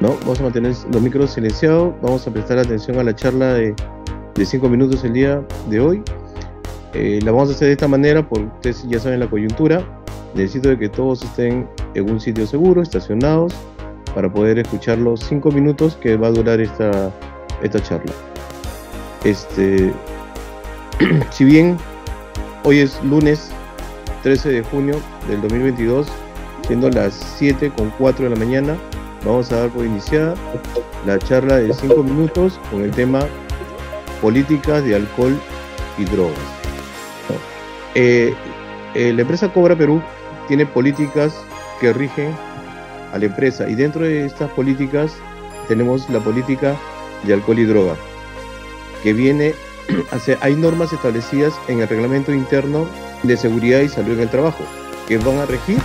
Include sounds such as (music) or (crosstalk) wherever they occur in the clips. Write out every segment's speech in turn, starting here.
¿no? Vamos a mantener los micros silenciados, vamos a prestar atención a la charla de, de cinco minutos el día de hoy. Eh, la vamos a hacer de esta manera porque ustedes ya saben la coyuntura. Necesito de que todos estén en un sitio seguro, estacionados, para poder escuchar los cinco minutos que va a durar esta, esta charla. Este, (clears throat) si bien hoy es lunes 13 de junio del 2022, siendo las 7 con 4 de la mañana, vamos a dar por iniciada la charla de 5 minutos con el tema políticas de alcohol y drogas. Eh, eh, la empresa Cobra Perú tiene políticas que rigen a la empresa y dentro de estas políticas tenemos la política de alcohol y droga que viene (clears throat) hay normas establecidas en el reglamento interno de seguridad y salud en el trabajo que van a regir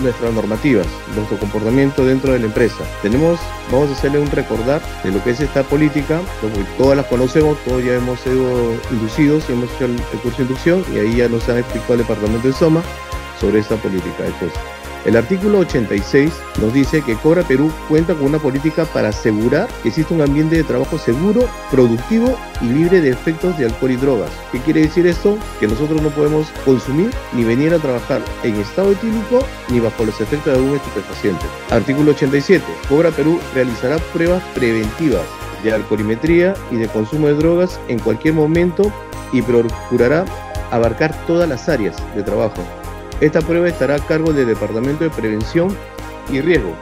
nuestras normativas, nuestro comportamiento dentro de la empresa. Tenemos, vamos a hacerle un recordar de lo que es esta política, porque todas las conocemos, todos ya hemos sido inducidos hemos hecho el, curso de inducción y ahí ya nos han explicado el departamento de Soma sobre esta política. Entonces, el artículo 86 nos dice que Cobra Perú cuenta con una política para asegurar que existe un ambiente de trabajo seguro, productivo y libre de efectos de alcohol y drogas. ¿Qué quiere decir esto? Que nosotros no podemos consumir ni venir a trabajar en estado etílico ni bajo los efectos de algún estupefaciente. Artículo 87. Cobra Perú realizará pruebas preventivas de alcoholimetría y de consumo de drogas en cualquier momento y procurará abarcar todas las áreas de trabajo esta prueba estará a cargo del Departamento de Prevención y Riesgo.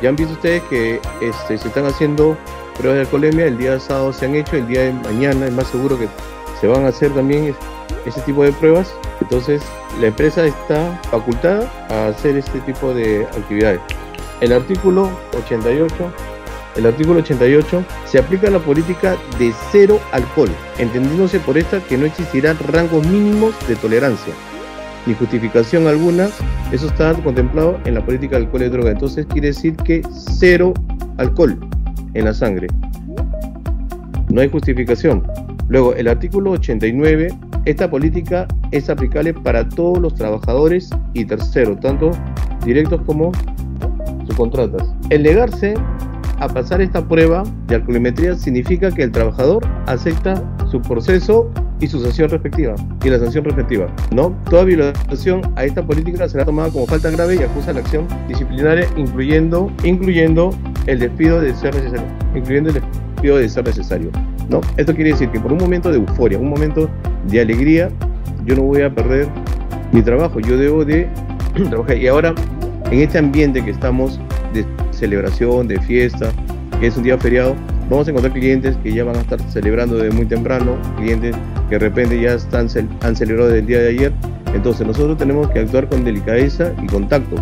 Ya han visto ustedes que este, se están haciendo pruebas de alcoholemia, el día sábado se han hecho, el día de mañana es más seguro que se van a hacer también ese tipo de pruebas. Entonces la empresa está facultada a hacer este tipo de actividades. El artículo 88 el artículo 88 se aplica la política de cero alcohol, entendiéndose por esta que no existirán rangos mínimos de tolerancia ni justificación alguna, eso está contemplado en la política de alcohol y droga. Entonces quiere decir que cero alcohol en la sangre. No hay justificación. Luego, el artículo 89, esta política es aplicable para todos los trabajadores y terceros, tanto directos como subcontratas. El negarse a pasar esta prueba de alcoholimetría significa que el trabajador acepta su proceso y su sanción respectiva y la sanción respectiva. No, toda violación a esta política será tomada como falta grave y acusa la acción disciplinaria, incluyendo, incluyendo el despido de ser necesario, incluyendo el despido de ser necesario. ¿no? Esto quiere decir que por un momento de euforia, un momento de alegría, yo no voy a perder mi trabajo, yo debo de (clears throat) trabajar. Y ahora, en este ambiente que estamos de celebración, de fiesta, que es un día feriado, vamos a encontrar clientes que ya van a estar celebrando desde muy temprano, clientes que de repente ya están, han celebrado desde el día de ayer. Entonces nosotros tenemos que actuar con delicadeza y contacto.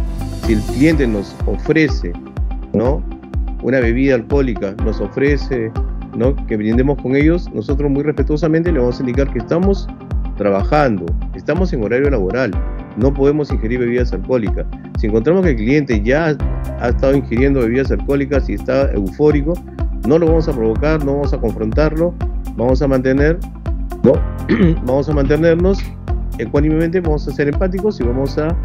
Si el cliente nos ofrece ¿no? una bebida alcohólica, nos ofrece ¿no? que brindemos con ellos, nosotros muy respetuosamente le vamos a indicar que estamos trabajando, estamos en horario laboral, no podemos ingerir bebidas alcohólicas. Si encontramos que el cliente ya ha estado ingiriendo bebidas alcohólicas y está eufórico, no lo vamos a provocar, no vamos a confrontarlo, vamos a mantener, ¿no? (clears throat) vamos a mantenernos ecuánimemente, vamos a ser empáticos y vamos a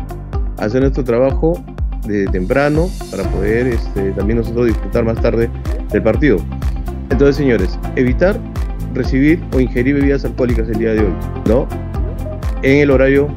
hacer nuestro trabajo de temprano para poder este, también nosotros disfrutar más tarde del partido. Entonces, señores, evitar recibir o ingerir bebidas alcohólicas el día de hoy, ¿no? En el horario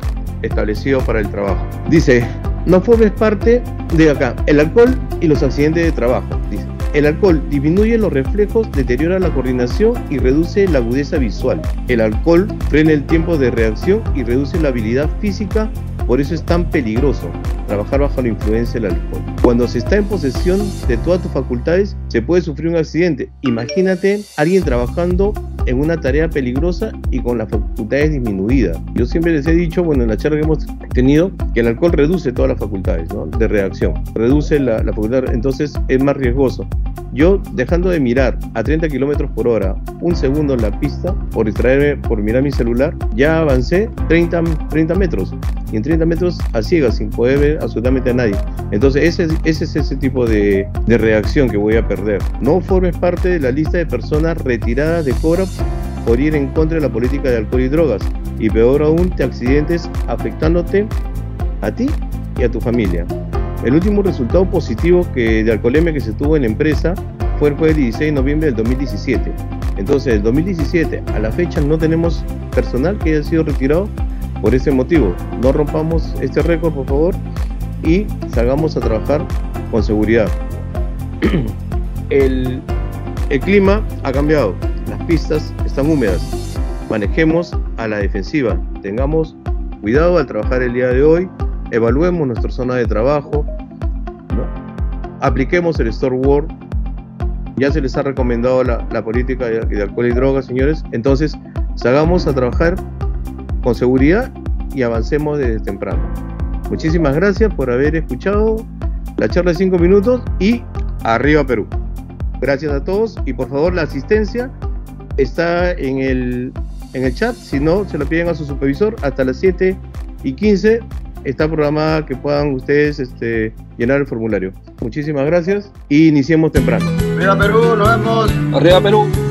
establecido para el trabajo. Dice, no formes parte de acá, el alcohol y los accidentes de trabajo, dice. El alcohol disminuye los reflejos, deteriora la coordinación y reduce la agudeza visual. El alcohol frena el tiempo de reacción y reduce la habilidad física, por eso es tan peligroso trabajar bajo la influencia del alcohol. Cuando se está en posesión de todas tus facultades, se puede sufrir un accidente. Imagínate alguien trabajando en una tarea peligrosa y con las facultades disminuidas. Yo siempre les he dicho, bueno, en la charla que hemos tenido, que el alcohol reduce todas las facultades de reacción, reduce la, la facultad, entonces es más riesgoso. Yo, dejando de mirar a 30 kilómetros por hora un segundo en la pista, por distraerme, por mirar mi celular, ya avancé 30, 30 metros. Y en 30 metros a ciegas, sin poder ver absolutamente a nadie. Entonces, ese, ese es ese tipo de, de reacción que voy a perder. No formes parte de la lista de personas retiradas de Cobra por ir en contra de la política de alcohol y drogas. Y peor aún, te accidentes afectándote a ti y a tu familia. El último resultado positivo que, de alcoholemia que se tuvo en la empresa fue el jueves 16 de noviembre del 2017. Entonces, el 2017 a la fecha no tenemos personal que haya sido retirado por ese motivo. No rompamos este récord, por favor, y salgamos a trabajar con seguridad. (clears throat) el clima ha cambiado, las pistas están húmedas. Manejemos a la defensiva, tengamos cuidado al trabajar el día de hoy, evaluemos nuestra zona de trabajo, apliquemos el store word ya se les ha recomendado la, política de, alcohol y drogas, señores. Entonces, salgamos a trabajar con seguridad y avancemos desde temprano. Muchísimas gracias por haber escuchado la charla de 5 minutos y arriba Perú. Gracias a todos y por favor la asistencia está en el, en el chat, si no se lo piden a su supervisor hasta las 7 y 15 está programada que puedan ustedes este, llenar el formulario. Muchísimas gracias y iniciemos temprano. Arriba Perú, nos vemos. Arriba Perú.